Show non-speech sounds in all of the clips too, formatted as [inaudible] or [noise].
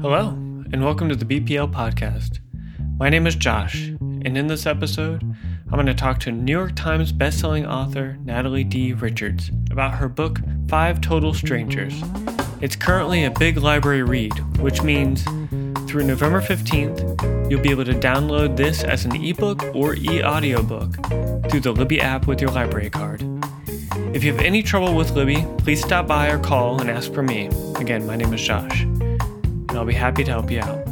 Hello, and welcome to the BPL podcast. My name is Josh, and in this episode, I'm going to talk to New York Times bestselling author Natalie D. Richards about her book, Five Total Strangers. It's currently a big library read, which means through November 15th, you'll be able to download this as an ebook or e audiobook through the Libby app with your library card. If you have any trouble with Libby, please stop by or call and ask for me. Again, my name is Josh, and I'll be happy to help you out.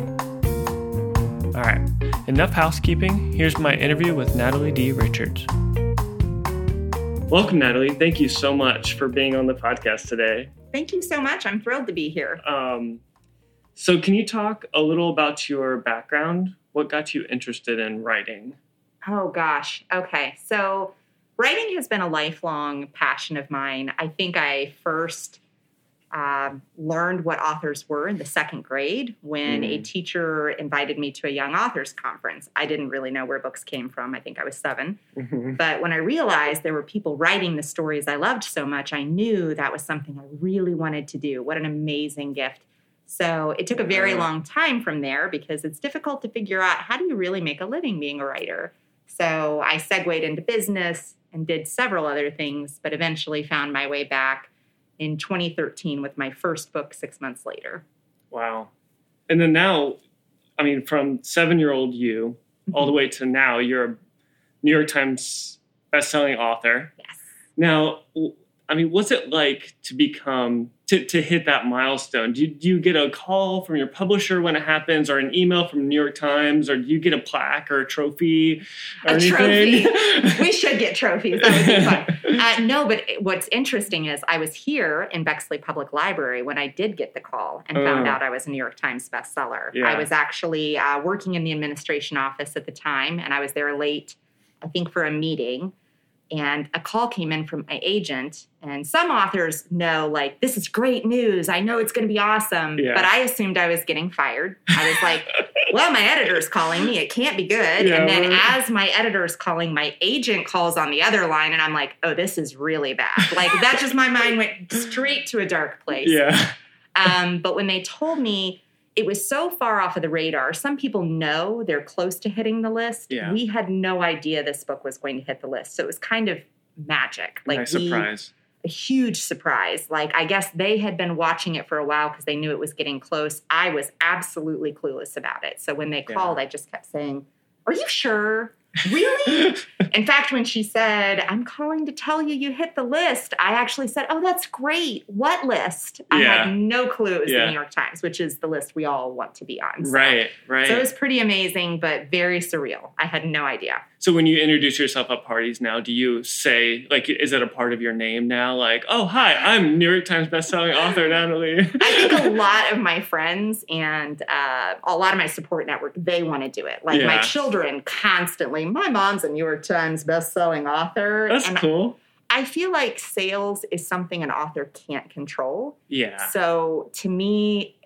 All right, enough housekeeping. Here's my interview with Natalie D. Richards. Welcome, Natalie. Thank you so much for being on the podcast today. Thank you so much. I'm thrilled to be here. Um, so, can you talk a little about your background? What got you interested in writing? Oh, gosh. Okay. So, writing has been a lifelong passion of mine. I think I first um, learned what authors were in the second grade when mm. a teacher invited me to a young authors conference. I didn't really know where books came from. I think I was 7 mm-hmm. But when I realized there were people writing the stories I loved so much, I knew that was something I really wanted to do. What an amazing gift. So it took a very long time from there because it's difficult to figure out how do you really make a living being a writer. So I segued into business and did several other things, but eventually found my way back in 2013 with my first book six months later. Wow. And then now, I mean, from seven year old you all the mm-hmm. way to now, you're a New York Times bestselling author. Yes. Now, I mean, what's it like to become to, to hit that milestone? Do you, do you get a call from your publisher when it happens, or an email from New York Times, or do you get a plaque or a trophy or a anything? Trophy. [laughs] we should get trophies. That would be fun. [laughs] Uh, no, but what's interesting is I was here in Bexley Public Library when I did get the call and found uh. out I was a New York Times bestseller. Yeah. I was actually uh, working in the administration office at the time, and I was there late, I think, for a meeting and a call came in from my agent and some authors know like this is great news. I know it's going to be awesome. Yeah. but i assumed i was getting fired. I was like [laughs] well my editor's calling me. It can't be good. Yeah, and then right. as my editor's calling my agent calls on the other line and i'm like oh this is really bad. Like that just my mind went straight to a dark place. [laughs] Yeah. Um, but when they told me it was so far off of the radar. Some people know they're close to hitting the list. Yeah. We had no idea this book was going to hit the list. So it was kind of magic. Like nice we, surprise. A huge surprise. Like I guess they had been watching it for a while because they knew it was getting close. I was absolutely clueless about it. So when they called, yeah. I just kept saying, Are you sure? Really? [laughs] In fact, when she said, I'm calling to tell you you hit the list, I actually said, Oh, that's great. What list? I yeah. had no clue it was yeah. the New York Times, which is the list we all want to be on. So. Right, right. So it was pretty amazing, but very surreal. I had no idea. So when you introduce yourself at parties now, do you say like is it a part of your name now? Like, oh hi, I'm New York Times bestselling author [laughs] Natalie. I think a lot of my friends and uh, a lot of my support network they want to do it. Like yeah. my children constantly. My mom's a New York Times bestselling author. That's cool. I feel like sales is something an author can't control. Yeah. So to me,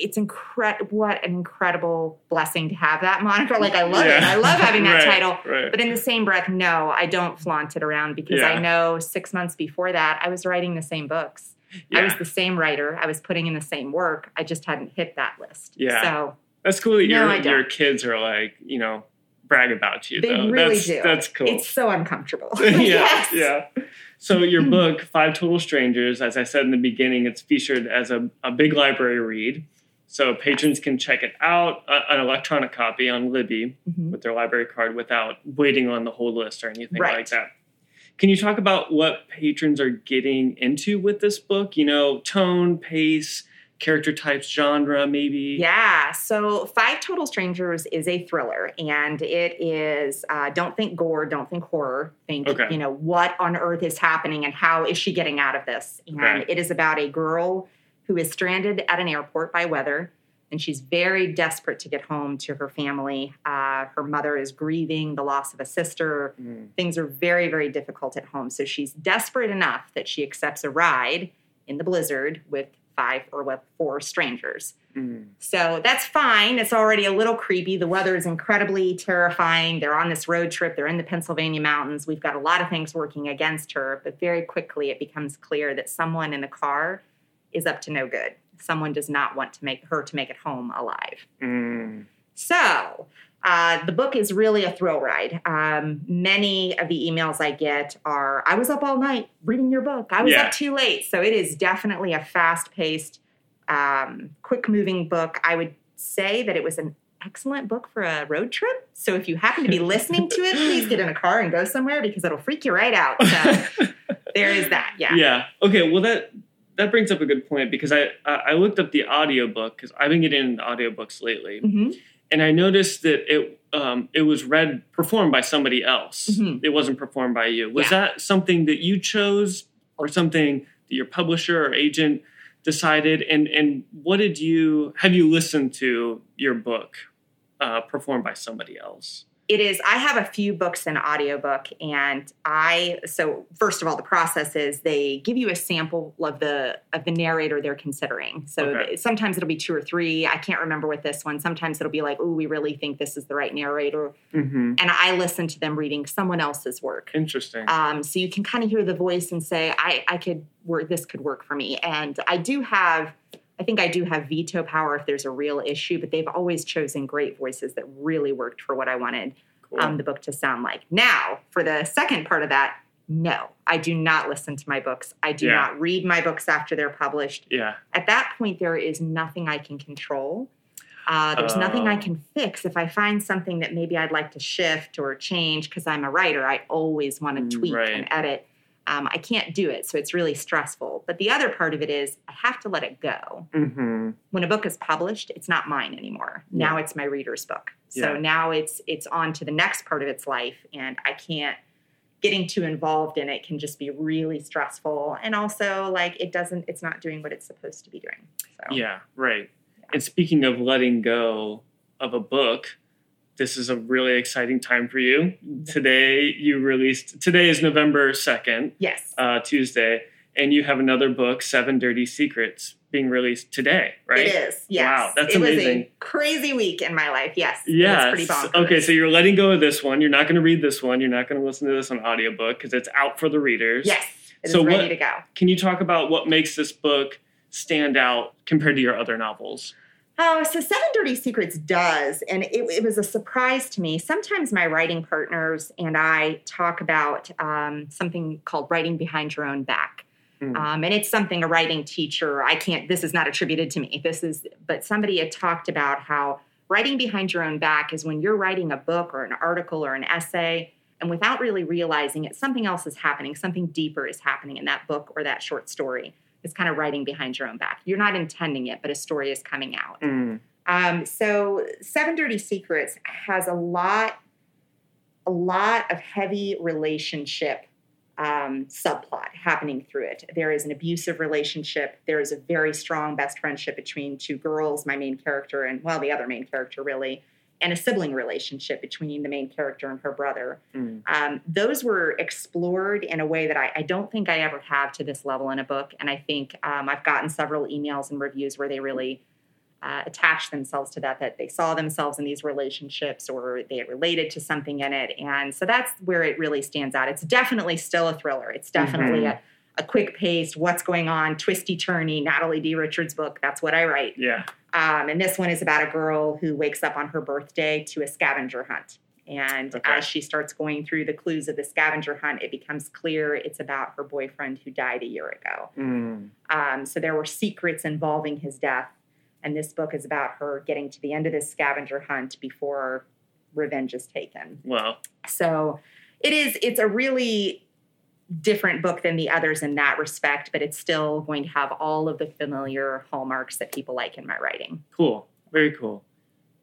it's incredible what an incredible blessing to have that moniker. Like i love yeah. it i love [laughs] having that right, title. right. but in the same breath no i don't flaunt it around because yeah. i know six months before that i was writing the same books. Yeah. i was the same writer. I was putting in the same work. I just hadn't hit that list. Yeah. So that's cool that no, your, your kids are like you know brag about you they though. really that's, do. that's cool. It's so uncomfortable. [laughs] [laughs] Yeah yes. yeah. So your book five total strangers as i said in the beginning it's featured as a, a big library read so patrons can check it out, uh, an electronic copy on Libby mm-hmm. with their library card without waiting on the whole list or anything right. like that. Can you talk about what patrons are getting into with this book? You know, tone, pace, character types, genre, maybe? Yeah. So, Five Total Strangers is a thriller, and it is uh, don't think gore, don't think horror. Think, okay. you know, what on earth is happening and how is she getting out of this? And right. it is about a girl who is stranded at an airport by weather. And she's very desperate to get home to her family. Uh, her mother is grieving the loss of a sister. Mm. Things are very, very difficult at home. So she's desperate enough that she accepts a ride in the blizzard with five or with four strangers. Mm. So that's fine. It's already a little creepy. The weather is incredibly terrifying. They're on this road trip, they're in the Pennsylvania mountains. We've got a lot of things working against her, but very quickly it becomes clear that someone in the car is up to no good. someone does not want to make her to make it home alive. Mm. So uh, the book is really a thrill ride. Um, many of the emails I get are, I was up all night reading your book. I was Yeah. up too late. So it is definitely a fast paced, um, quick moving book. I would say that it was an excellent book for a road trip. So if you happen to be listening to it, please get in a car and go somewhere because it'll freak you right out. So [laughs] there is that. Yeah. Yeah. Okay. Well, that that brings up a good point because I I looked up the audiobook because I've been getting into audiobooks lately, Mhm. and I noticed that it um, it was read performed by somebody else. Mhm. It wasn't performed by you. Was Yeah. that something that you chose, or something that your publisher or agent decided? And and what did you have you listened to your book uh, performed by somebody else? It is i have a few books in audiobook and i so first of all the process is they give you a sample of the of the narrator they're considering so Okay. sometimes it'll be two or three i can't remember with this one sometimes it'll be like oh we really think this is the right narrator Mm-hmm. and i listen to them reading someone else's work Interesting. um, so you can kind of hear the voice and say i i could work this could work for me and i do have i think i do have veto power if there's a real issue but they've always chosen great voices that really worked for what i wanted Cool. um, the book to sound like now for the second part of that no i do not listen to my books i do Yeah. not read my books after they're published yeah. at that point there is nothing i can control uh, there's nothing i Oh. can fix if i find something that maybe i'd like to shift or change because i'm a writer i always want to Mm, tweak right. and edit um, i can't do it so it's really stressful. But the other part of it is i have to let it go. Mm-hmm. when a book is published it's not mine anymore. Now it's my reader's book. So Yeah. now it's it's on to the next part of its life and i can't getting too involved in it can just be really stressful. And also like it doesn't it's not doing what it's supposed to be doing so. Yeah, right. And speaking of letting go of a book, this is a really exciting time for you. Today, you released, today is November 2nd, yes uh, Tuesday, and you have another book, Seven Dirty Secrets, being released today, right? it is yes Wow, that's it was a crazy week in my life yes Yeah. it's pretty bonkers. Okay, so you're letting go of this one. You're not going to read this one. You're not going to listen to this on audiobook because it's out for the readers. yes it's So ready what- to go Can you talk about what makes this book stand out compared to your other novels? Oh, so Seven Dirty Secrets does, and it, it was a surprise to me. Sometimes my writing partners and I talk about um, something called writing behind your own back. Hmm. Um, and it's something a writing teacher, I can't, this is not attributed to me. This is, but somebody had talked about how writing behind your own back is when you're writing a book or an article or an essay, and without really realizing it, something else is happening, something deeper is happening in that book or that short story. It's kind of writing behind your own back. You're not intending it, but a story is coming out. Mm. Um, so Seven Dirty Secrets has a lot, a lot of heavy relationship um, subplot happening through it. There is an abusive relationship. There is a very strong best friendship between two girls, my main character and well, the other main character really, and a sibling relationship between the main character and her brother. Mm. Um, those were explored in a way that I, I don't think I ever have to this level in a book. And I think um, I've gotten several emails and reviews where they really uh, attached themselves to that, that they saw themselves in these relationships or they related to something in it. And so that's where it really stands out. It's definitely still a thriller. It's definitely Mhm. a, a quick paced, what's going on, twisty turny, Natalie D. Richards book. That's what I write. Yeah. Um, and this one is about a girl who wakes up on her birthday to a scavenger hunt. And Okay. as she starts going through the clues of the scavenger hunt, it becomes clear it's about her boyfriend who died a year ago. Mm. Um, so there were secrets involving his death. And this book is about her getting to the end of this scavenger hunt before revenge is taken. Well, So it is, it's a really different book than the others in that respect, but it's still going to have all of the familiar hallmarks that people like in my writing. cool. Very cool.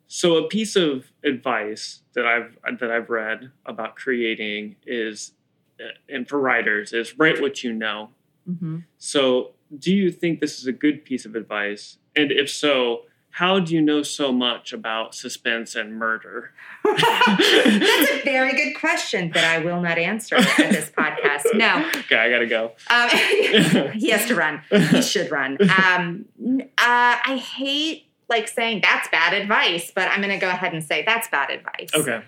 So a piece of advice that I've that I've read about creating is uh, and for writers is write what you know. Mm-hmm. So, do you think this is a good piece of advice? And if so, how do you know so much about suspense and murder? [laughs] [laughs] That's a very good question that I will not answer in this [laughs] podcast. No, Okay, I gotta go. um, he has to run. He should run. Um, uh, I hate like saying that's bad advice, but I'm going to go ahead and say that's bad advice. Okay.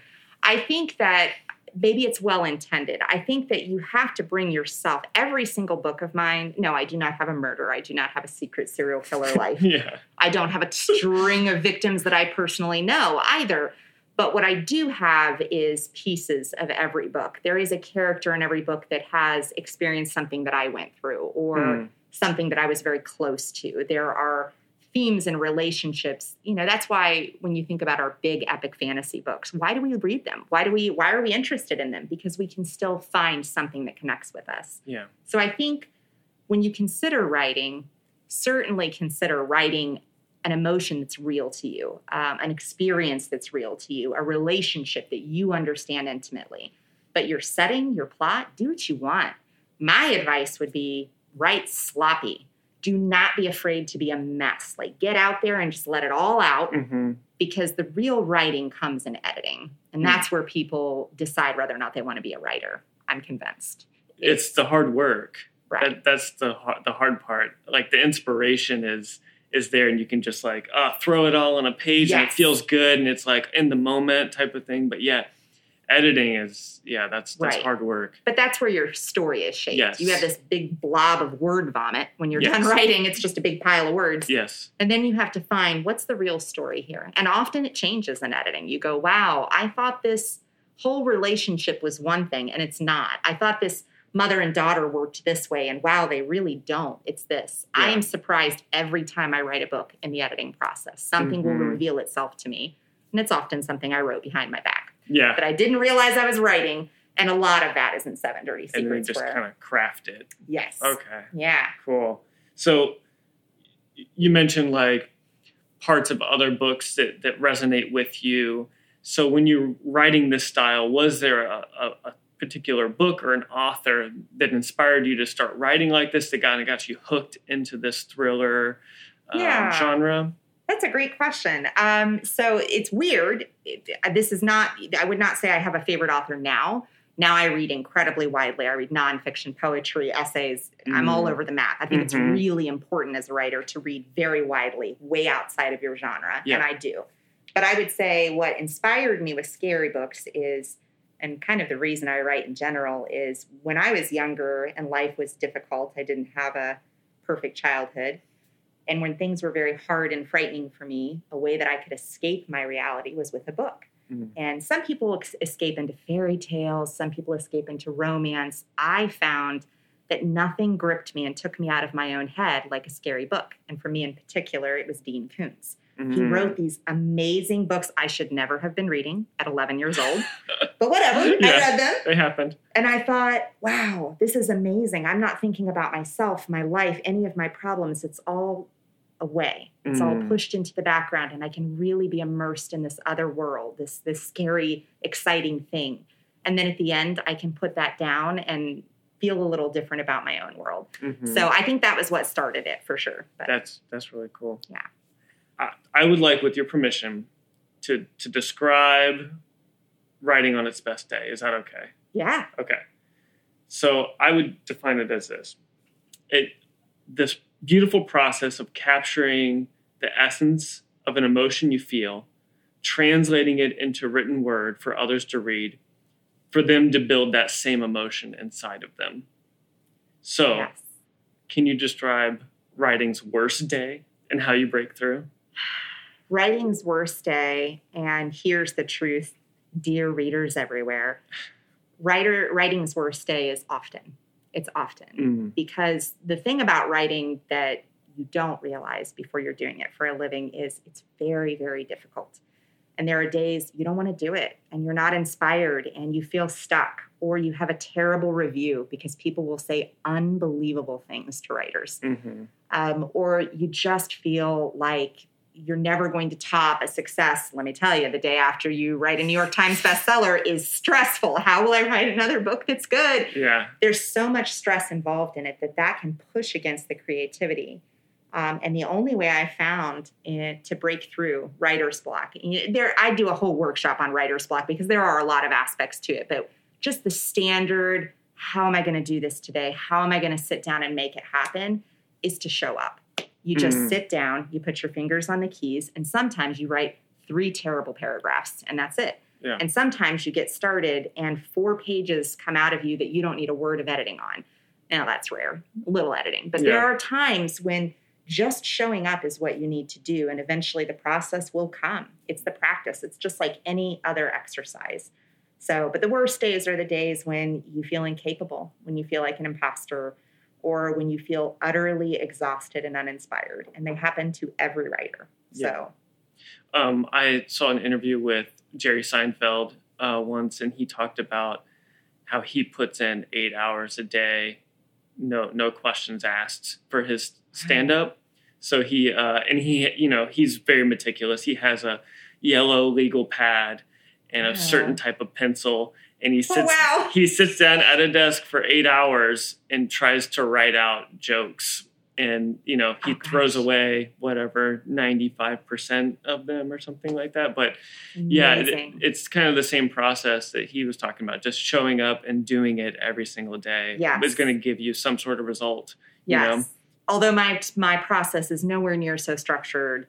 I think that maybe it's well intended. I think that you have to bring yourself. Every single book of mine, no, I do not have a murder. I do not have a secret serial killer [laughs] life. yeah. I don't have a string of victims that I personally know either. But what I do have is pieces of every book. There is a character in every book that has experienced something that I went through or Mm. something that I was very close to. There are themes and relationships. You know, that's why when you think about our big epic fantasy books, why do we read them? Why do we why are we interested in them? Because we can still find something that connects with us. Yeah. So I think when you consider writing, certainly consider writing an emotion that's real to you, um, an experience that's real to you, a relationship that you understand intimately. But your setting, your plot, do what you want. My advice would be write sloppy. Do not be afraid to be a mess. Like get out there and just let it all out hmm because the real writing comes in editing. And that's where people decide whether or not they want to be a writer. I'm convinced. It's the hard work. right. That, that's the the hard part. Like the inspiration is is there, and you can just like uh, throw it all on a page, and it feels good, and it's like in the moment type of thing. But yeah, editing is yeah, that's that's Right. hard work. But that's where your story is shaped. Yes. You have this big blob of word vomit. When you're done Yes. writing, it's just a big pile of words. Yes. And then you have to find what's the real story here. And often it changes in editing. You go, wow, I thought this whole relationship was one thing, and it's not. I thought this mother and daughter worked this way, and wow, they really don't. It's this. I am surprised every time I write a book in the editing process. Something will Mhm. reveal itself to me. And it's often something I wrote behind my back Yeah. that I didn't realize I was writing. And a lot of that is in Seven Dirty and Secrets. just where, kind of craft it. yes. Okay. Yeah. Cool. So you mentioned like parts of other books that, that resonate with you. So when you're writing this style, was there a, a, a particular book or an author that inspired you to start writing like this that kind of got you hooked into this thriller um, Yeah. genre? That's a great question. Um, so it's weird. This is not, I would not say I have a favorite author now. Now I read incredibly widely. I read nonfiction, poetry, essays. I'm all Mm. over the map. I think it's Mhm. really important as a writer to read very widely, way outside of your genre. Yeah. And I do. But I would say what inspired me with scary books is, and kind of the reason I write in general, is when I was younger and life was difficult, I didn't have a perfect childhood. And when things were very hard and frightening for me, a way that I could escape my reality was with a book. Mhm. And some people ex- escape into fairy tales, some people escape into romance. I found that nothing gripped me and took me out of my own head like a scary book. And for me in particular, it was Dean Koontz. He Mhm. wrote these amazing books I should never have been reading at 11 years old. but whatever, I read them. They happened. And I thought, wow, this is amazing. I'm not thinking about myself, my life, any of my problems. It's all away. It's all Mm. pushed into the background and I can really be immersed in this other world, this this scary, exciting thing. And then at the end, I can put that down and feel a little different about my own world. Mhm. So I think that was what started it for sure. But That's that's really cool. Yeah. I, I would like, with your permission, to to describe writing on its best day. Is that okay? yeah. Okay. So I would define it as this: it this beautiful process of capturing the essence of an emotion you feel, translating it into written word for others to read, for them to build that same emotion inside of them. So, Yes. can you describe writing's worst day and how you break through? [sighs] Writing's worst day, and here's the truth, dear readers everywhere. Writer writing's worst day is often. It's often. Mm, because the thing about writing that you don't realize before you're doing it for a living is it's very very difficult and there are days you don't want to do it and you're not inspired and you feel stuck or you have a terrible review because people will say unbelievable things to writers mhm. um, or you just feel like you're never going to top a success. Let me tell you, the day after you write a New York Times bestseller is stressful. How will I write another book that's good? Yeah. there's so much stress involved in it that that can push against the creativity. Um, and the only way I found it to break through writer's block, there I do a whole workshop on writer's block because there are a lot of aspects to it, but just the standard, how am I going to do this today? How am I going to sit down and make it happen? Is to show up. You just Mhm. sit down, you put your fingers on the keys, and sometimes you write three terrible paragraphs, and that's it. Yeah. And sometimes you get started and four pages come out of you that you don't need a word of editing on. Now that's rare, little editing. But there are times when just showing up is what you need to do. And eventually the process will come. It's the practice, it's just like any other exercise. So, but the worst days are the days when you feel incapable, when you feel like an imposter, or when you feel utterly exhausted and uninspired. And they happen to every writer. So, um, I saw an interview with Jerry Seinfeld uh, once, and he talked about how he puts in eight hours a day, no no questions asked for his stand up. So he uh, and he you know he's very meticulous. He has a yellow legal pad and a certain type of pencil, and he sits Oh, sits wow. he sits down at a desk for eight hours and tries to write out jokes and you know he Oh, throws away whatever 95% of them or something like that but yeah it, it's kind of the same process that he was talking about just showing up and doing it every single day Yes. is going to give you some sort of result you Yes. know? Although my my process is nowhere near so structured.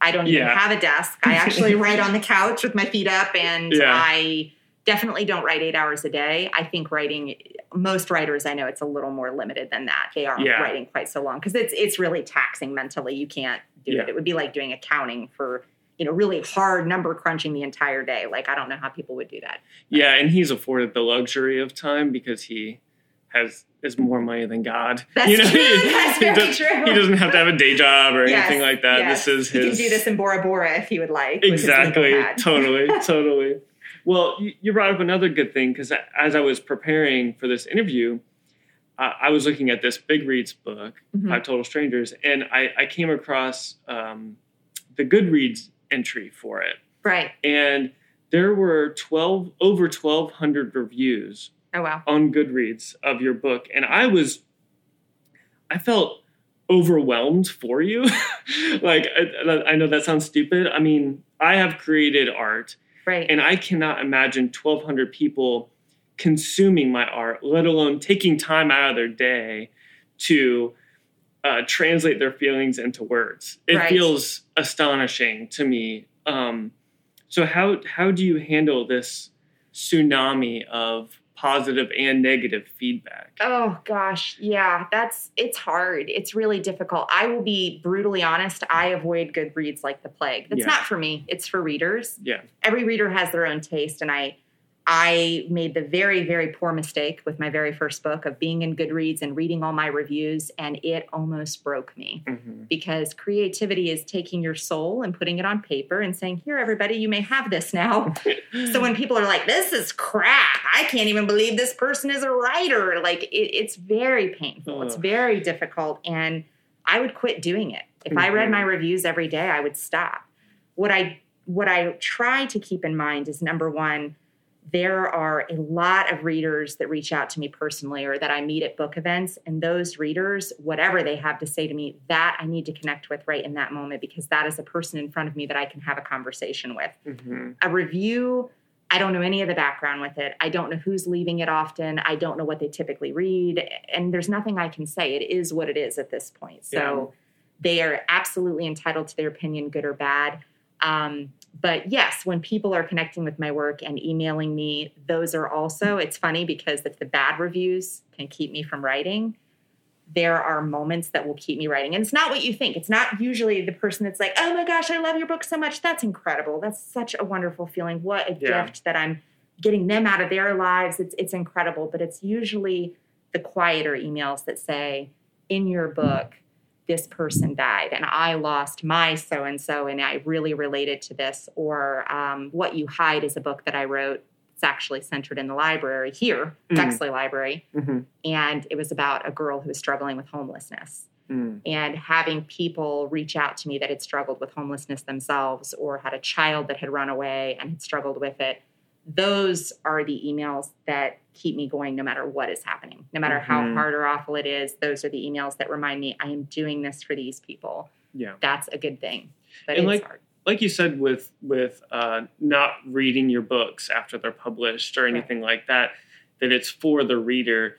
I don't even Yeah. have a desk. I actually [laughs] write on the couch with my feet up and Yeah. I definitely don't write 8 hours a day. I think writing most writers I know it's a little more limited than that. They aren't Yeah. writing quite so long because it's it's really taxing mentally. You can't do Yeah. it. It would be like doing accounting for you know really hard number crunching the entire day. Like I don't know how people would do that. yeah and he's afforded the luxury of time because he has is more money than god [laughs] That's you know true. he, That's he very does- true. he doesn't have to have a day job or Yes, anything like that yes. this is He can do this in Bora Bora if he would like. his exactly totally totally [laughs] well you, you brought up another good thing because as i was preparing for this interview uh, i was looking at this big reads book Mhm. five total strangers and i, I came across um, the goodreads entry for it Right. and there were 12 over 1200 reviews Oh wow. on goodreads of your book and i was i felt overwhelmed for you [laughs] like I, I know that sounds stupid i mean i have created art Right. and I cannot imagine 1,200 people consuming my art, let alone taking time out of their day to uh, translate their feelings into words. It Right. feels astonishing to me. Um, so how how do you handle this tsunami of positive and negative feedback? Oh gosh, yeah, that's it's hard. It's really difficult. I will be brutally honest, I avoid Goodreads like the plague. That's Yeah. not for me. It's for readers. Yeah. Every reader has their own taste and I I made the very very poor mistake with my very first book of being in Goodreads and reading all my reviews and it almost broke me Mhm. because creativity is taking your soul and putting it on paper and saying, "Here everybody, you may have this now." [laughs] So when people are like, "This is crap," I can't even believe this person is a writer. Like it, it's very painful. It's very difficult, and I would quit doing it. If I read my reviews every day, I would stop. What I what I try to keep in mind is number one, there are a lot of readers that reach out to me personally or that I meet at book events. And those readers, whatever they have to say to me, that I need to connect with right in that moment because that is a person in front of me that I can have a conversation with. Mhm. a review i don't know any of the background with it. I don't know who's leaving it often. I don't know what they typically read. And there's nothing i can say. It is what it is at this point. So they are absolutely entitled to their opinion good or bad. Um, but yes when people are connecting with my work and emailing me those are also it's funny because if the bad reviews can keep me from writing there are moments that will keep me writing. And it's not what you think. It's not usually the person that's like, oh my gosh, I love your book so much. That's incredible. That's such a wonderful feeling. What a Yeah. gift that I'm getting them out of their lives. It's, it's incredible. But it's usually the quieter emails that say, in your book, this person died and I lost my so and so and I really related to this. Or um, What You Hide is a book that I wrote. It's actually centered in the library here, Mm. Bexley Library Mhm. and it was about a girl who was struggling with homelessness Mm. and having people reach out to me that had struggled with homelessness themselves or had a child that had run away and had struggled with it those are the emails that keep me going no matter what is happening no matter how Mhm. hard or awful it is those are the emails that remind me i am doing this for these people Yeah. that's a good thing but And it's like- hard like you said with with uh, not reading your books after they're published or anything like that that it's for the reader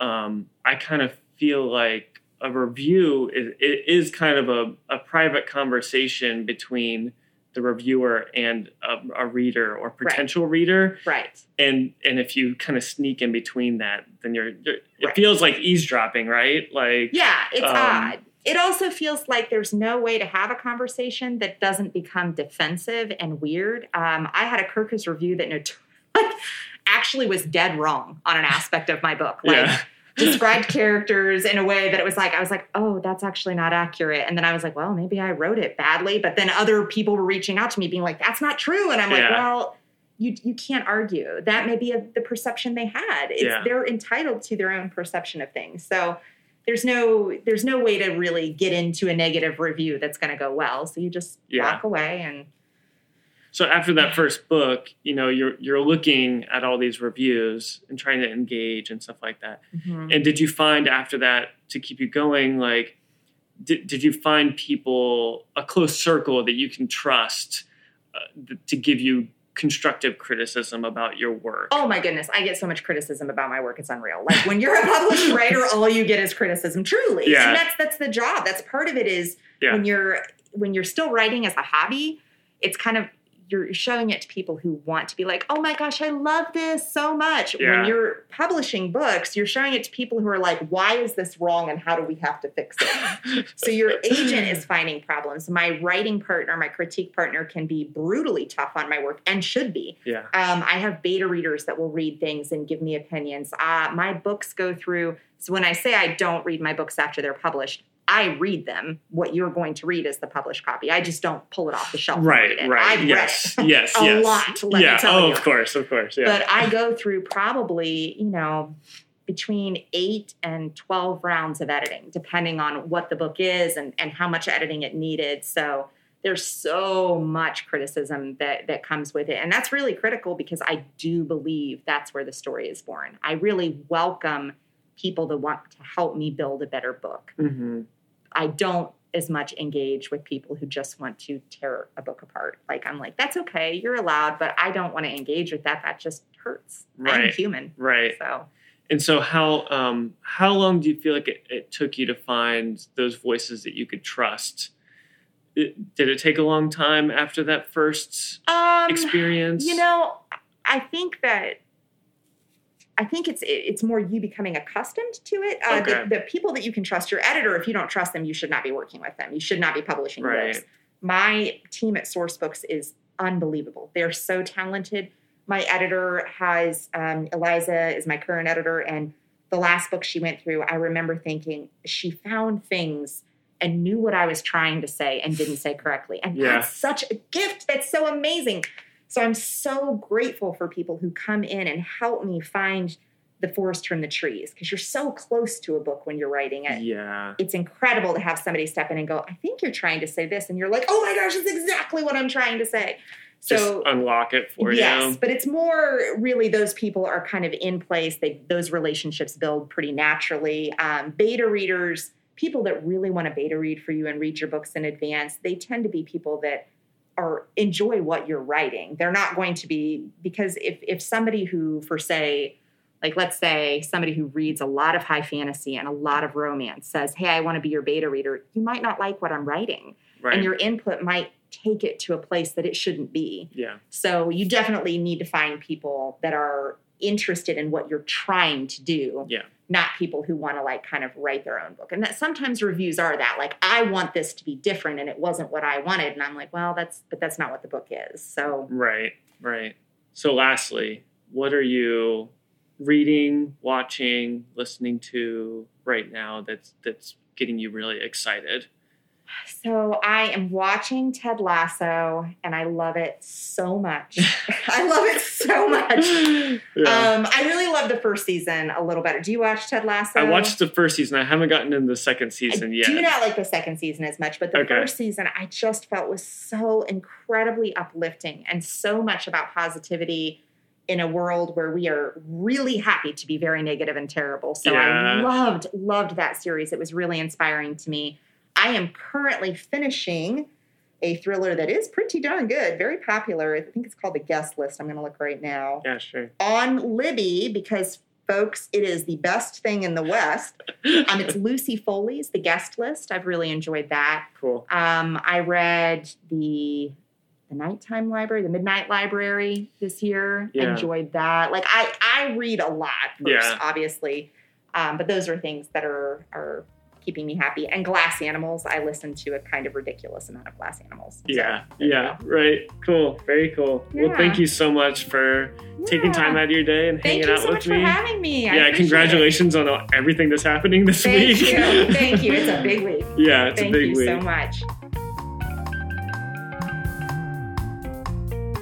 um, i kind of feel like a review is, it is kind of a, a private conversation between the reviewer and a, a reader or potential reader, Right. and and if you kind of sneak in between that, then you're, you're it Right. feels like eavesdropping, right? Like Yeah, it's Um, odd. It also feels like there's no way to have a conversation that doesn't become defensive and weird. Um, I had a Kirkus review that not- [laughs] like, actually was dead wrong on an aspect of my book. Like, yeah, described characters in a way that it was like I was like, oh, that's actually not accurate. And then I was like, well, maybe I wrote it badly. But then other people were reaching out to me, being like, that's not true. And I'm like, Yeah. well, you you can't argue. That may be a, the perception they had. It's, Yeah. They're entitled to their own perception of things. So there's no there's no way to really get into a negative review that's going to go well. So you just Yeah. walk away and So after that first book, you know, you're you're looking at all these reviews and trying to engage and stuff like that. And did you find after that to keep you going, like, did, did you find people a close circle that you can trust uh, th- to give you constructive criticism about your work? Oh my goodness, I get so much criticism about my work. It's unreal. Like when you're a published [laughs] writer, all you get is criticism. Truly, Yeah. and that's that's the job. That's part of it. Is Yeah. when you're when you're still writing as a hobby, it's kind of you're showing it to people who want to be like, oh my gosh, I love this so much. Yeah. When you're publishing books, you're showing it to people who are like, why is this wrong and how do we have to fix it? [laughs] So your agent is finding problems. My writing partner, my critique partner can be brutally tough on my work and should be. yeah, Um, I have beta readers that will read things and give me opinions. Uh, my books go through, so when I say I don't read my books after they're published, I read them. What you're going to read is the published copy. I just don't pull it off the shelf. and right, right, I've yes, read yes, [laughs] a yes. lot, let me yeah, tell oh, you. of course, of course, yeah, But I go through probably, you know, between eight and 12 rounds of editing, depending on what the book is and, and how much editing it needed. So there's so much criticism that, that comes with it. And that's really critical because I do believe that's where the story is born. I really welcome people that want to help me build a better book. hmm I don't as much engage with people who just want to tear a book apart. Like I'm like, that's okay, you're allowed, but I don't want to engage with that. That just hurts. I'm human. right. So And so, how um, how long do you feel like it, it took you to find those voices that you could trust? It, did it take a long time after that first um experience? you know, I think that I think it's it's more you becoming accustomed to it. Uh, Okay. the, the people that you can trust, your editor, if you don't trust them, you should not be working with them. You should not be publishing Right. books. My team at Sourcebooks is unbelievable. They're so talented. My editor has um, Eliza is my current editor, and the last book she went through, I remember thinking she found things and knew what I was trying to say and didn't say correctly. And Yeah. that's such a gift. That's so amazing. So I'm so grateful for people who come in and help me find the forest from the trees because you're so close to a book when you're writing it. Yeah. It's incredible to have somebody step in and go, I think you're trying to say this. And you're like, oh my gosh, that's exactly what I'm trying to say. Just So unlock it for yes, you. Yes, but it's more really those people are kind of in place. They those relationships build pretty naturally. Um, beta readers, people that really want to beta read for you and read your books in advance, they tend to be people that are enjoy what you're writing. They're not going to be because if if somebody who, for say, like let's say somebody who reads a lot of high fantasy and a lot of romance says, "Hey, I want to be your beta reader," you might not like what I'm writing, Right. and your input might take it to a place that it shouldn't be. yeah. So you definitely need to find people that are interested in what you're trying to do. Yeah. Not people who want to like kind of write their own book. And that sometimes reviews are that like I want this to be different and it wasn't what I wanted and I'm like, well, that's but that's not what the book is. So Right. Right. So, lastly, what are you reading, watching, listening to right now that's that's getting you really excited? So I am watching Ted Lasso and I love it so much. [laughs] I love it so much. Yeah. Um, I really love the first season a little better. Do you watch Ted Lasso? I watched the first season. I haven't gotten into the second season I yet. I do not like the second season as much, but the Okay. first season I just felt was so incredibly uplifting and so much about positivity in a world where we are really happy to be very negative and terrible. So I loved, loved that series. It was really inspiring to me. I am currently finishing a thriller that is pretty darn good, very popular. I think it's called The Guest List. I'm going to look right now yeah, sure. on Libby because, folks, it is the best thing in the West. [laughs] Um, it's Lucy Foley's The Guest List. I've really enjoyed that. Cool. Um, I read the the nighttime library, the midnight library this year. Yeah. Enjoyed that. Like I, I read a lot first, Yeah. obviously, um, but those are things that are are keeping me happy. And glass animals, I listen to a kind of ridiculous amount of glass animals. So, Yeah, there yeah, right. Cool, very cool. Well, thank you so much for taking time out of your day and Thank hanging you out so with me. Thank you so much for having me. I yeah, appreciate congratulations on everything that's happening this It. Thank week. you. [laughs] Thank you. It's a big week. yeah, it's Thank a big week. Thank you so much.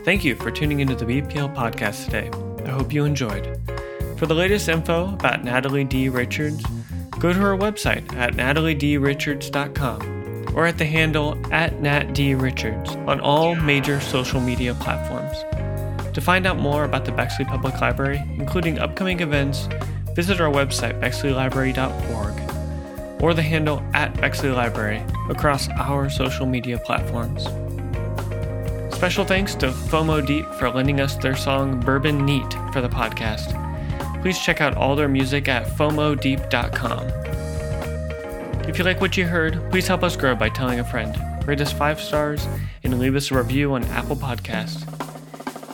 Thank you for tuning into the BPL podcast today. I hope you enjoyed. For the latest info about Natalie D. Richards, go to her website at nataliedrichards.com or at the handle at natdrichards on all major social media platforms. To find out more about the Bexley Public Library, including upcoming events, visit our website, bexleylibrary.org, or the handle at Bexley Library across our social media platforms. Special thanks to FOMO Deep for lending us their song Bourbon Neat for the podcast. Please check out all their music at FOMODeep.com. If you like what you heard, please help us grow by telling a friend. Rate us five stars and leave us a review on Apple Podcasts.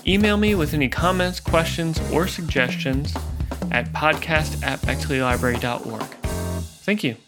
Email me with any comments, questions, or suggestions at podcast at bexleylibrary.org. Thank you.